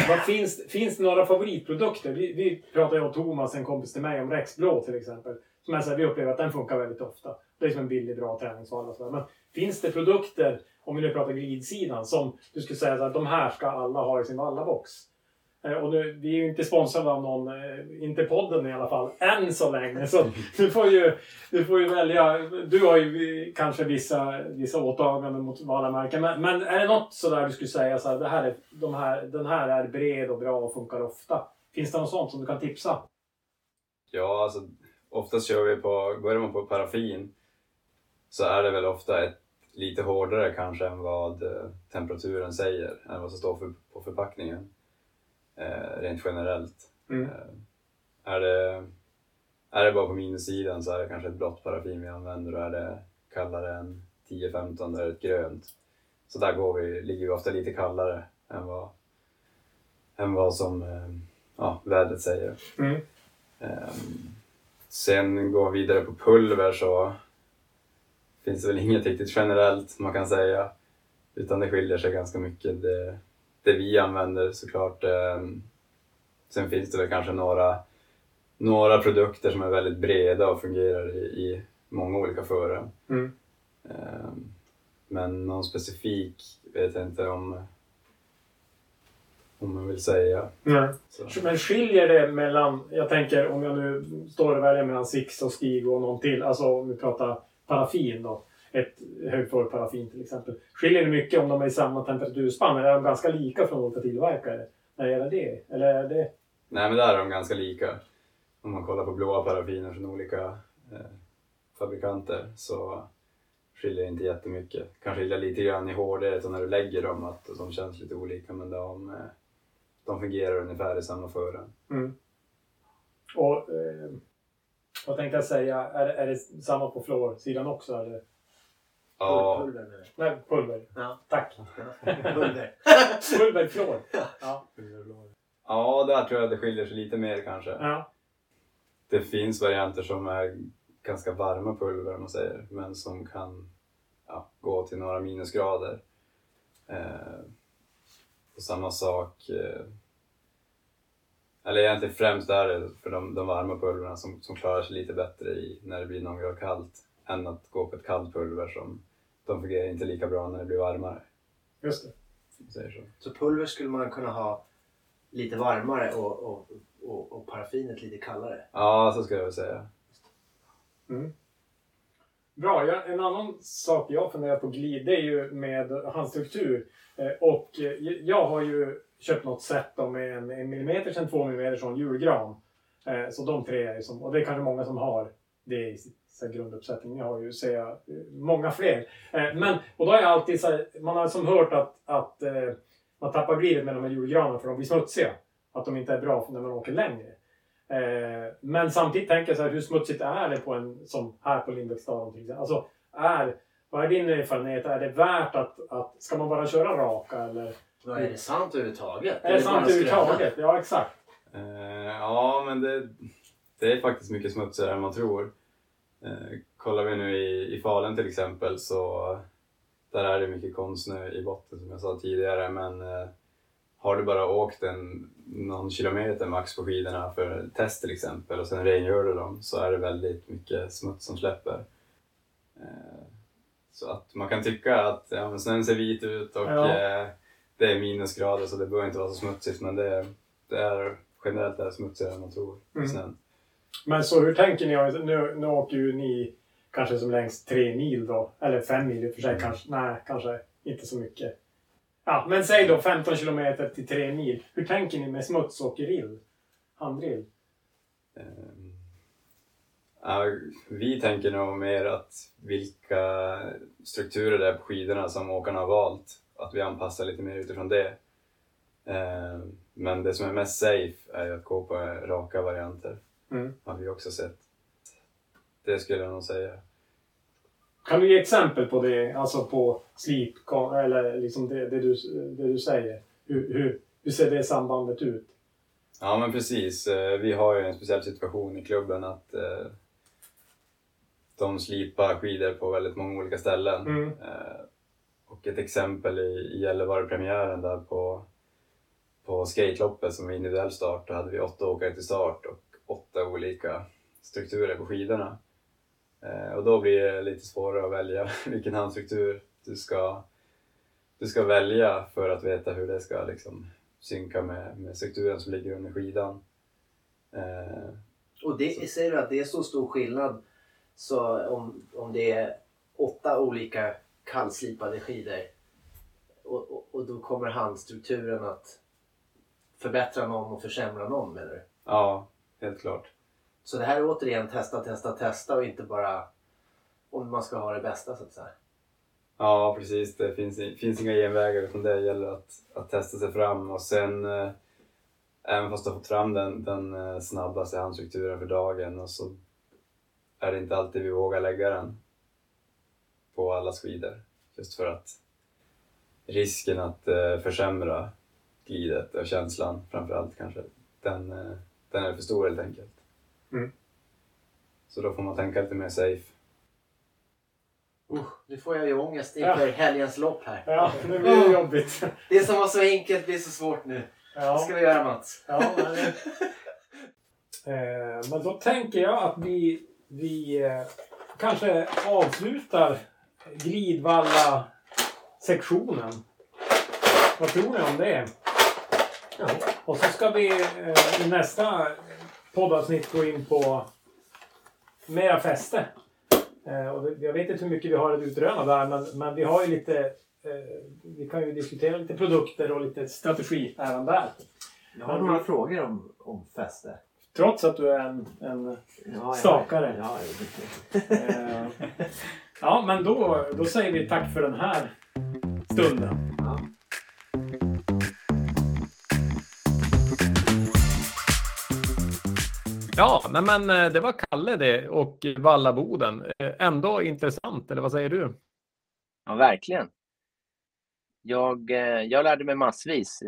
Vad finns, finns det några favoritprodukter? Vi, vi pratade ju om Thomas, en kompis till mig, om Rexblå till exempel. Som är så här, vi upplever att den funkar väldigt ofta. Det är som en billig, bra träningsvalla. och så. Men finns det produkter, om vi nu pratar glidsidan, som du skulle säga att de här ska alla ha i sin vallabox? Eh, Och nu, vi är ju inte sponsrade av någon, eh, inte podden i alla fall, än så länge. Så [laughs] du får ju, du får ju välja. Du har ju kanske vissa, vissa åtaganden mot vallamärken. Men, men är det något sådär du skulle säga så här, det här är, de här, den här är bred och bra och funkar ofta? Finns det något sånt som du kan tipsa? ja, alltså oftast kör vi på, börjar man på paraffin så är det väl ofta ett lite hårdare kanske än vad eh, temperaturen säger, än vad som står för, på förpackningen. Eh, rent generellt. Mm. Eh, är, det, är det bara på minussidan så är det kanske ett blått paraffin vi använder och är det kallare än 10-15 är det ett grönt. Så där går vi, ligger vi ofta lite kallare än vad, än vad som eh, ja, vädret säger. Mm. Ehm, sen går vi vidare på pulver så finns väl inget riktigt generellt man kan säga. Utan det skiljer sig ganska mycket det, det vi använder såklart. Eh, sen finns det väl kanske några, några produkter som är väldigt breda och fungerar i, i många olika fören. Mm. Eh, men någon specifik vet jag inte om, om man vill säga. Nej. Så. Men skiljer det mellan, jag tänker om jag nu står och väljer mellan Six och Stig och någon till, alltså om vi pratar paraffin då, ett högfluorig paraffin till exempel. Skiljer det mycket om de är i samma temperaturspann eller är de ganska lika från olika tillverkare när det gäller det? Eller är det... Nej men där är de ganska lika. Om man kollar på blåa paraffiner från olika eh, fabrikanter så skiljer det inte jättemycket. Kan skilja lite grann i hårdhet och när du lägger dem att de känns lite olika men de, eh, de fungerar ungefär i samma fören. Mm. Och eh, vad tänkte jag säga, är, det- är det samma på fluorsidan också eller? Ja, Pulver menar Nej, pulver. Ja. Tack. Pulver. [laughs] Pulver, fluor. Ja. ja, där tror jag det skiljer sig lite mer kanske. ja. Det finns varianter som är ganska varma pulver om man säger, men som kan ja, gå till några minusgrader. Eh, och samma sak, eh, eller egentligen främst är det för de, de varma pulverna som, som klarar sig lite bättre i när det blir någon grad kallt än att gå på ett kallt pulver som de fungerar inte lika bra när det blir varmare. Just det. Så. Så pulver skulle man kunna ha lite varmare och, och, och, och paraffinet lite kallare. Ja, så skulle jag väl säga. Mm. Bra, ja, en annan sak jag funderar på glid, det är ju med handstruktur. Eh, och eh, jag har ju köpt något set då med en, en millimeter, en två millimeter från julgran. Eh, så de tre är ju som, och det är kanske många som har det i sin så här grunduppsättning. Jag har ju, jag, eh, många fler. Eh, men, och då har jag alltid så här, man har som hört att, att eh, man tappar glidet med de här julgranen för de blir smutsiga. Att de inte är bra när man åker längre. Men samtidigt tänker jag så här, hur smutsigt är det på en som här på Lindbäcksdalen till exempel? Alltså, är, vad är din erfarenhet? Är det värt att, att ska man bara köra raka eller? Vad är det sant överhuvudtaget? Är det bara sant överhuvudtaget? Ja, exakt. Eh, ja, men det, det är faktiskt mycket smutsigare än man tror. Eh, kollar vi nu i, i Falun till exempel så där är det mycket konstsnö i botten som jag sa tidigare. Men eh, har du bara åkt en, någon kilometer max på skidorna för test till exempel och sen rengör du dem så är det väldigt mycket smuts som släpper. Eh, så att man kan tycka att ja, men snön ser vit ut och Ja. eh, det är minusgrader så det behöver inte vara så smutsigt men det, det är generellt är smutsigare än man tror. Mm. Snön. Men så hur tänker ni? Nu, nu åker ju ni kanske som längst tre mil då. Eller fem mil i och för sig kanske. Nej, kanske inte så mycket. Ja, men säg då 15 kilometer till tre mil. Hur tänker ni med smuts och rill? Handrill? Ehm, ja, vi tänker nog mer att vilka strukturer det är på skidorna som åkarna har valt, att vi anpassar lite mer utifrån det. Ehm, men det som är mest safe är ju att gå på raka varianter, Mm. har vi också sett. Det skulle jag nog säga. Kan du ge exempel på det? Alltså på slip, eller liksom det, det, du, det du säger. Hur, hur, hur ser det sambandet ut? Ja men precis, Eh, vi har ju en speciell situation i klubben att eh, de slipar skidor på väldigt många olika ställen. Mm. Eh, och ett exempel i Gällivare-premiären där på, på skateloppet som var individuell start, då hade vi åtta åkare till start och åtta olika strukturer på skidorna. Eh, och då blir det lite svårare att välja [laughs] vilken handstruktur du ska, du ska välja för att veta hur det ska liksom, synka med, med strukturen som ligger under skidan. Eh, Och det, säger du att det är så stor skillnad så om, om det är åtta olika kallslipade skidor och, och, och då kommer handstrukturen att förbättra någon och försämra någon menar du? ja, helt klart. Så det här är återigen testa, testa, testa och inte bara om man ska ha det bästa så att säga. Ja, precis. Det finns, finns inga genvägar utan det gäller att, att testa sig fram och sen eh, även fast du har fått fram den, den eh, snabbaste handstrukturen för dagen och så är det inte alltid vi vågar lägga den på alla skidor. Just för att risken att eh, försämra glidet och känslan framförallt kanske, den, eh, den är för stor helt enkelt. Mm. Så då får man tänka lite mer safe. Uh, nu får jag ju ångest inför ja. helgens lopp här. Ja, nu blir det jobbigt. [laughs] Det som var så enkelt blir så svårt nu. Ja. Vad ska vi göra Mats? Ja, men, [laughs] eh, men då tänker jag att vi, vi eh, kanske avslutar Glidvalla-sektionen. Vad tror ni om det? Ja. Och så ska vi eh, i nästa poddavsnitt gå in på mera fäste. Eh, och jag vet inte hur mycket vi har att utröna där, men, men vi har ju lite... Eh, vi kan ju diskutera lite produkter och lite strategi även där. Jag har några frågor om, om fäste. Trots att du är en, en ja, stakare. Ja, ja, eh, ja, men då, då säger vi tack för den här stunden. Ja, nej men eh, det var Kalle det och Vallaboden. Eh, ändå intressant, eller vad säger du? Ja, verkligen. Jag, eh, jag lärde mig massvis.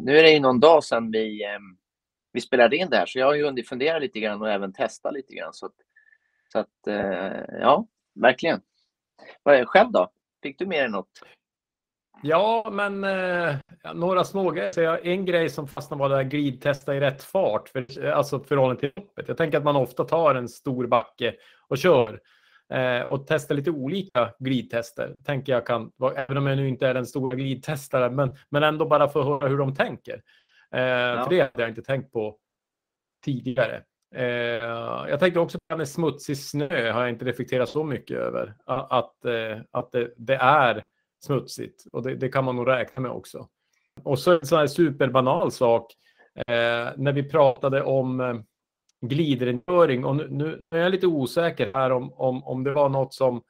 Nu är det ju någon dag sedan vi, ehm, vi spelade in det här, så jag har ju hunnit fundera lite grann och även testa lite grann. Så att, så att ja, verkligen. Själv då? Fick du med dig något? Ja, men eh, några smågrejer. En grej som fastnade var det där glidtesta i rätt fart, för, alltså förhållande till loppet. Jag tänker att man ofta tar en stor backe och kör eh, och testar lite olika glidtester. Tänker jag kan, även om jag nu inte är den stora glidtestaren, men, men ändå bara få höra hur de tänker. Eh, ja. För det hade jag inte tänkt på tidigare. Eh, jag tänkte också på med smutsig snö har jag inte reflekterat så mycket över. Att, eh, att det, det är smutsigt och det, det, kan man nog räkna med också. Och så en sån här superbanal sak. Eh, när vi pratade om eh, glidrengöring och nu, nu, är jag lite osäker här om, om, om det var något som,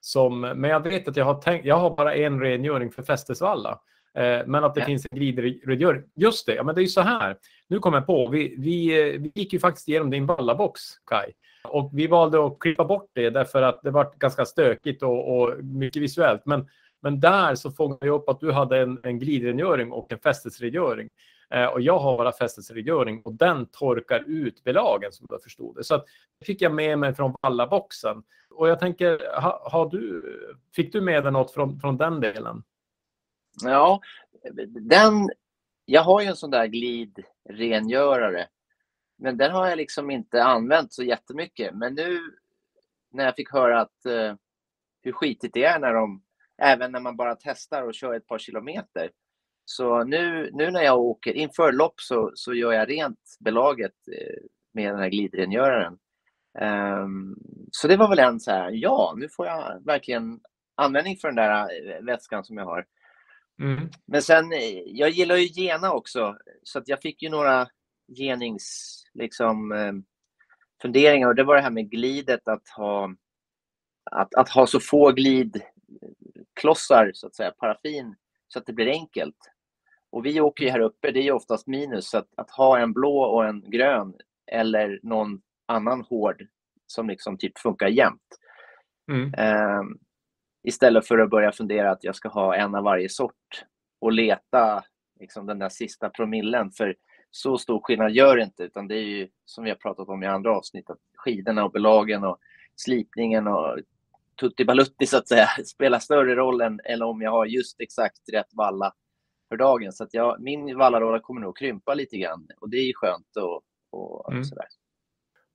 som men jag vet att jag har tänkt, jag har bara en rengöring för Fästesvalla. Eh, men att det ja. finns en glidrengöring. Just det, ja, men det är ju så här. Nu kommer jag på, vi, vi, eh, vi gick ju faktiskt igenom din vallabox, Kai. Och vi valde att klippa bort det därför att det var ganska stökigt och, och mycket visuellt. Men men där så fångade jag upp att du hade en, en glidrengöring och en fästesrengöring. Eh, och jag har bara fästesrengöring och den torkar ut belagen som jag förstod det. Så att, det fick jag med mig från vallaboxen. Och jag tänker, ha, har du, fick du med dig något från, från den delen? Ja, den, jag har ju en sån där glidrengörare. Men den har jag liksom inte använt så jättemycket. Men nu när jag fick höra att, eh, hur skitigt det är när de även när man bara testar och kör ett par kilometer. Så nu, nu när jag åker inför lopp så, så gör jag rent belaget eh, med den här glidrengöraren. Um, så det var väl en så här, ja, nu får jag verkligen användning för den där eh, vätskan som jag har. Mm. Men sen, eh, jag gillar ju gena också, så att jag fick ju några genings, liksom, funderingar och det var det här med glidet att ha att, att ha så få glid klossar, så att säga, paraffin, så att det blir enkelt. Och vi åker ju här uppe, det är ju oftast minus, så att, att ha en blå och en grön eller någon annan hård som liksom typ funkar jämt. Mm. Eh, istället för att börja fundera att jag ska ha en av varje sort och leta liksom, den där sista promillen. För så stor skillnad gör det inte, utan det är ju som vi har pratat om i andra avsnitt, att skidorna och belagen och slipningen och tutti balutti så att säga [laughs] spelar större roll än, än om jag har just exakt rätt valla för dagen. Så att jag, min vallarolja kommer nog krympa lite grann och det är ju skönt och, och mm. sådär.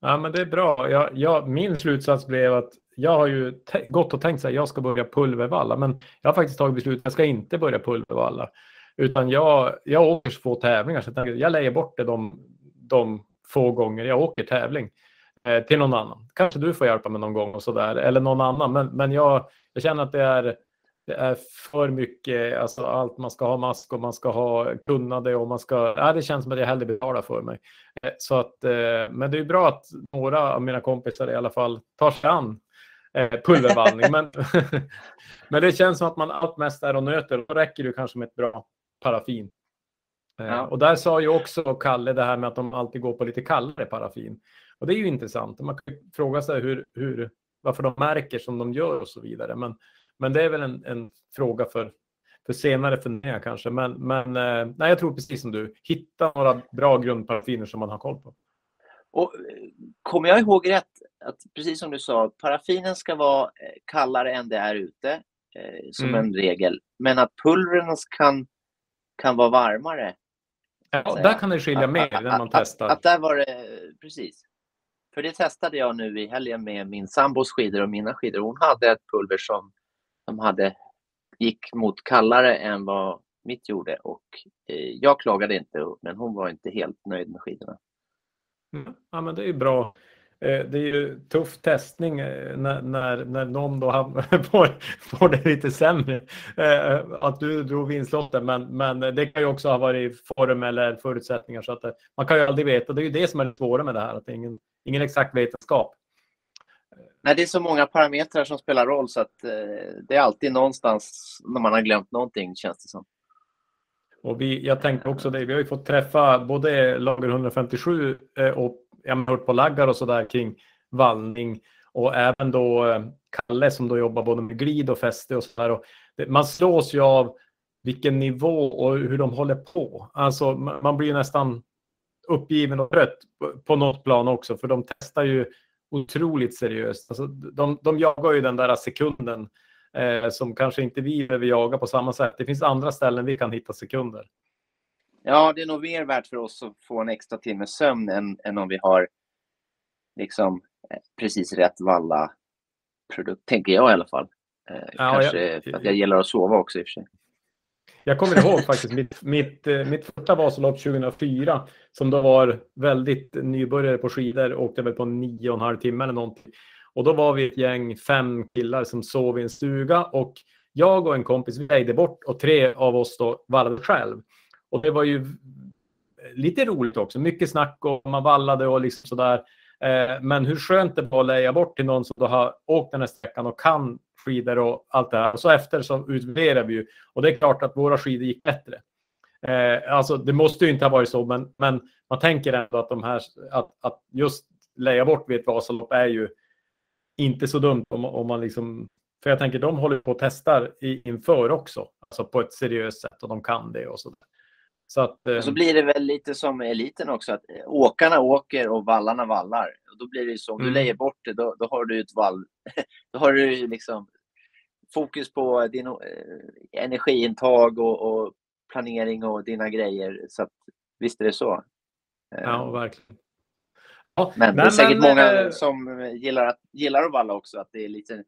Ja, men det är bra. Jag, jag, min slutsats blev att jag har ju gått och tänkt här, jag ska börja pulvervalla, men jag har faktiskt tagit beslut, jag ska inte börja pulvervalla. Utan jag, jag åker så få tävlingar så jag, jag lägger bort det de, de få gånger jag åker tävling. Eh, till någon annan. Kanske du får hjälpa mig någon gång och så där, eller någon annan. Men, men jag, jag känner att det är, det är för mycket, alltså allt man ska ha mask och man ska ha kunnande och man ska, ja, det känns som att jag hellre betalar för mig. Eh, så att, eh, men det är bra att några av mina kompisar i alla fall tar sig an pulvervallning. men, [laughs] men det känns som att man allt mest är och nöter då räcker det kanske med ett bra paraffin. Ja. Och där sa ju också Kalle det här med att de alltid går på lite kallare paraffin. Och det är ju intressant. Man kan fråga sig hur, hur, varför de märker som de gör och så vidare. Men, men det är väl en, en fråga för, för senare funderingar kanske. Men, men eh, nej, jag tror precis som du, hitta några bra grundparaffiner som man har koll på. Och eh, kommer jag ihåg rätt, att precis som du sa, paraffinen ska vara eh, kallare än det är ute, eh, som Mm. en regel. Men att pulvren kan, kan vara varmare. Ja, där kan det skilja mer när man att- testar. Att, att där var det, precis. För det testade jag nu i helgen med min sambos skidor och mina skidor. Hon hade ett pulver som, som hade, gick mot kallare än vad mitt gjorde. Och eh, jag klagade inte, men hon var inte helt nöjd med skidorna. Mm. Ja, men det är ju bra. Eh, Det är ju tuff testning eh, när, när, när någon då [laughs] får, får det lite sämre. Eh, Att du drog vinstlotten, men, men det kan ju också ha varit form eller förutsättningar. Så att eh, man kan ju aldrig veta. Det är ju det som är det svåra med det här, att ingen, ingen exakt vetenskap. Nej, det är så många parametrar som spelar roll så att eh, det är alltid någonstans när man har glömt någonting känns det som. Och vi, jag tänkte också det, vi har ju fått träffa både lager 157 eh, och jag har hört på laggar och sådär kring vallning och även då eh, Kalle som då jobbar både med glid och fäste och sådär. Man slås ju av vilken nivå och hur de håller på. Alltså man blir nästan uppgiven och trött på- något plan också för de testar ju otroligt seriöst. Alltså de, de jagar ju den där sekunden eh, som kanske inte vi behöver jaga på samma sätt. Det finns andra ställen vi kan hitta sekunder. Ja, det är nog mer värt för oss att få en extra timme sömn än, än om vi har liksom eh, precis rätt valla produkt, tänker jag i alla fall. Eh, Ja, kanske jag- för att jag gillar att sova också i och för sig. Jag kommer ihåg faktiskt mitt, mitt, eh, mitt första Vasalopp 2004 som då var väldigt nybörjare på skidor och åkte väl på nio och en halv timme eller någonting. Och då var vi ett gäng, fem killar som sov i en stuga och jag och en kompis vägde bort och tre av oss då vallade själv. Och det var ju lite roligt också, mycket snack och man vallade och liksom sådär. Eh, men hur skönt det var att leja bort till någon som då har åkt den här sträckan och kan skidor och allt det här. Och så efter så utvärderar vi ju. Och det är klart att våra skidor gick bättre. Eh, alltså det måste ju inte ha varit så, men, men man tänker ändå att de här, att, att just leja bort vid ett Vasalopp är ju inte så dumt om, om man liksom, för jag tänker de håller på och testar i, inför också, alltså på ett seriöst sätt och de kan det och så. Så att, eh, Och så blir det väl lite som eliten också, att eh, åkarna åker och vallarna vallar. Och då blir det ju så, om du Mm. lejer bort det, då, då har du ett vall. [laughs] då har du liksom fokus på din eh, energiintag och, och planering och dina grejer. Så att, visst är det så. Eh, ja, verkligen. Ja, Men det nej, är säkert men, många eh, som gillar att, gillar att valla också, att det är lite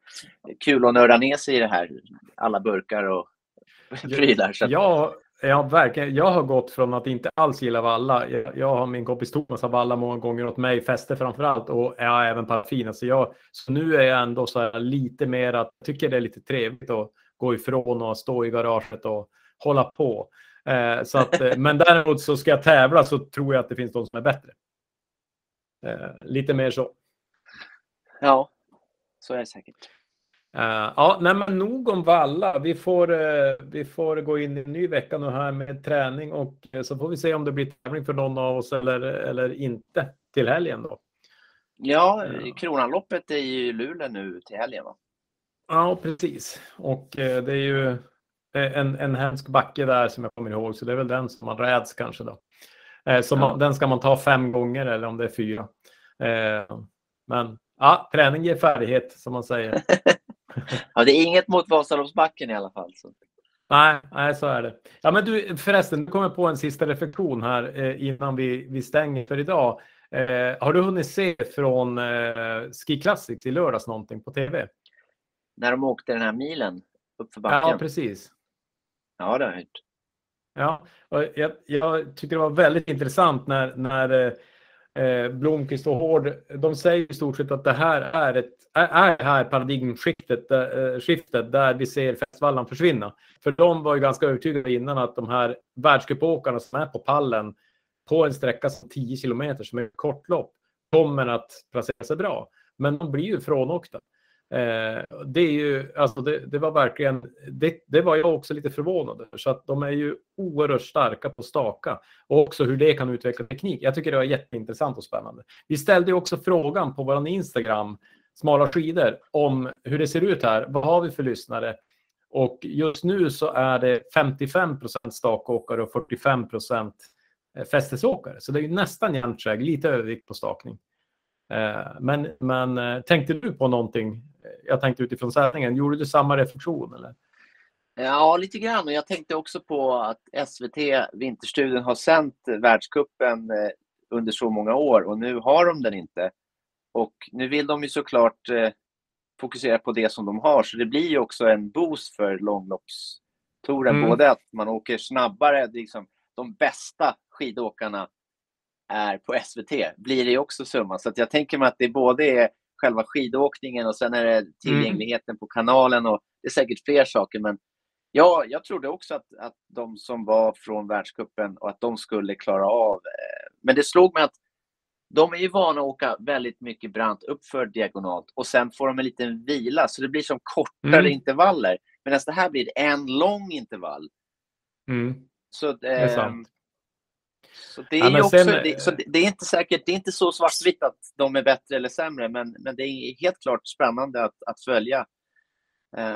kul att nörda ner sig i det här. Alla burkar och [laughs] prylar. Så att, Ja, ja, verkligen. Jag har gått från att inte alls gilla valla. Jag, jag har min kompis Thomas har valla många gånger åt mig, fäste framför allt och ja, även paraffin. Så, jag, så nu är jag ändå så här lite mer att jag tycker det är lite trevligt att gå ifrån och stå i garaget och hålla på. Eh, så att, eh, men däremot så ska jag tävla så tror jag att det finns de som är bättre. Eh, lite mer så. ja, så är det säkert. Eh, ja, nej, men nog om valla. Vi får, eh, vi får gå in i en ny vecka nu här med träning och eh, så får vi se om det blir tävling för någon av oss eller, eller inte till helgen då. Ja. Kronanloppet är ju i Luleå nu till helgen va? Ja, precis. Och det är ju en, en hemsk backe där som jag kommer ihåg, så det är väl den som man räds kanske då. Så man, den ska man ta fem gånger eller om det är fyra. Men ja, träning ger färdighet som man säger. [laughs] Ja, det är inget mot Vasaloppsbacken i alla fall. Så. Nej, nej, så är det. Ja, men du, förresten, nu kommer på en sista reflektion här eh, innan vi, vi stänger för idag. Eh, har du hunnit se från eh, Ski Classics i lördags någonting på tv? När de åkte den här milen upp för Ja, backen. precis. Ja, det har jag hört. Ja, och jag, jag tyckte det var väldigt intressant när, när eh, Blomqvist och Hård, de säger i stort sett att det här är, ett, är, här paradigmskiftet eh, skiftet där vi ser festvallan försvinna. För de var ju ganska övertygade innan att de här världscupåkarna som är på pallen på en sträcka som 10 kilometer som är ett kortlopp kommer att placera sig bra. Men de blir ju frånåkta. Eh, det, är ju, alltså det, det var verkligen, det, det var jag också lite förvånad över. Så att de är ju oerhört starka på staka och också hur det kan utveckla teknik. Jag tycker det var jätteintressant och spännande. Vi ställde ju också frågan på vår Instagram, smala skidor, om hur det ser ut här. Vad har vi för lyssnare? Och just nu så är det 55 procent stakåkare och 45 procent eh, fästesåkare. Så det är ju nästan jämnt lite övervikt på stakning. Eh, men, men eh, tänkte du på någonting? Jag tänkte utifrån sändningen. Gjorde du samma reflektion? Eller? Ja, lite grann. Och jag tänkte också på att SVT Vinterstudien har sänt världskuppen under så många år och nu har de den inte. Och nu vill de ju såklart fokusera på det som de har, så det blir ju också en boost för långloppstouren. Mm. Både att man åker snabbare, liksom, de bästa skidåkarna är på SVT, blir det också summan. Så jag tänker mig att det både är själva skidåkningen och sen är det tillgängligheten mm. på kanalen och det är säkert fler saker. Men ja, jag trodde också att, att de som var från världskuppen och att de skulle klara av. Eh, men det slog mig att de är ju vana att åka väldigt mycket brant uppför diagonalt och sen får de en liten vila så det blir som kortare mm. intervaller. Medan det här blir en lång intervall. Mm. Så, det är sant. Så det är, ja, också, sen... det, så det, är inte säkert, det är inte så svartvitt att de är bättre eller sämre, men, men det är helt klart spännande att, att följa. Eh,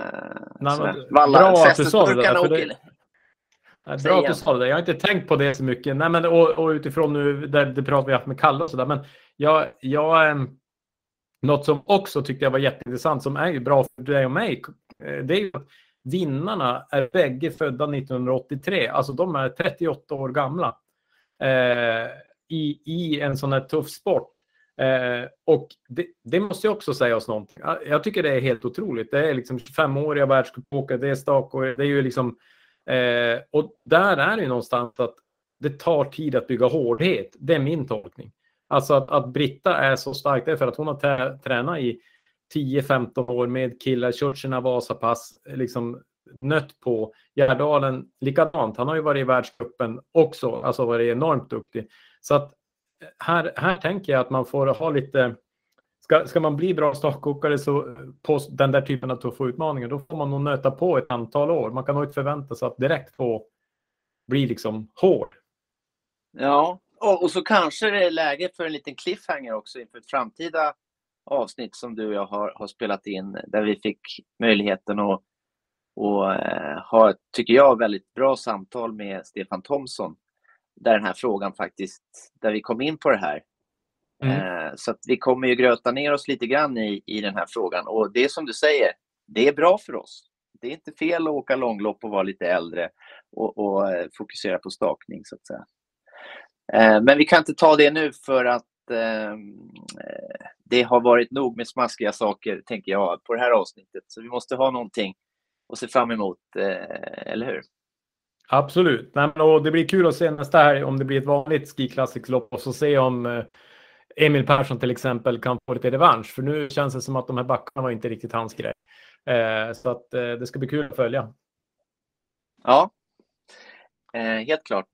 Nej, Valla, bra att du sa det där. För det, bra att du sa det. Jag har inte tänkt på det så mycket. Nej, men, och, och utifrån nu, där det pratar vi haft med Kalle och sådär. Men jag, jag, ehm, något som också tyckte jag var jätteintressant, som är bra för dig och mig, eh, det är ju att vinnarna är bägge födda 1983. Alltså de är 38 år gamla Eh, i, i en sån här tuff sport. Eh, och det, det, måste jag också säga oss någonting. Jag tycker det är helt otroligt. Det är liksom 25-åriga världscupåkare, det är stakåkare, det är ju liksom Eh, och där är det någonstans att det tar tid att bygga hårdhet. Det är min tolkning. Alltså att, att Britta är så stark, det är för att hon har tränat i 10-15 år med killar, kört sina Vasapass, liksom nött på. Gerdalen likadant, han har ju varit i världscupen också, alltså varit enormt duktig. Så att eh, här, här tänker jag att man får ha lite Ska, ska man bli bra stakåkare så eh, på den där typen av tuffa utmaningar, då får man nog nöta på ett antal år. Man kan nog inte förvänta sig att direkt få bli liksom hård. Ja, och, och så kanske det är läge för en liten cliffhanger också inför ett framtida avsnitt som du och jag har, har spelat in där vi fick möjligheten att och, eh, ha, tycker jag, väldigt bra samtal med Stefan Thomsson. Där den här frågan faktiskt, där vi kom in på det här. Mm. Eh, så vi kommer ju gröta ner oss lite grann i, i den här frågan. Och det är som du säger, det är bra för oss. Det är inte fel att åka långlopp och vara lite äldre och, och eh, fokusera på stakning så att säga. Men vi kan inte ta det nu för att ehm, det har varit nog med smaskiga saker, tänker jag, på det här avsnittet. Så vi måste ha någonting att se fram emot, eller hur? Absolut. och det blir kul att se nästa här om det blir ett vanligt Ski Classics-lopp och så se om Emil Persson till exempel kan få lite revansch. För nu känns det som att de här backarna var inte riktigt hans grej. Eh, så att eh, det ska bli kul att följa. Ja, eh, helt klart.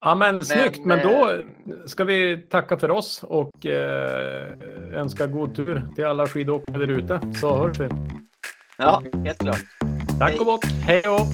Ja, men, men snyggt. Men då eh, ska vi tacka för oss och eh, önska god tur till alla skidåkare där ute. Så hörs vi. Ja, helt klart. Tack och gott. Hej då!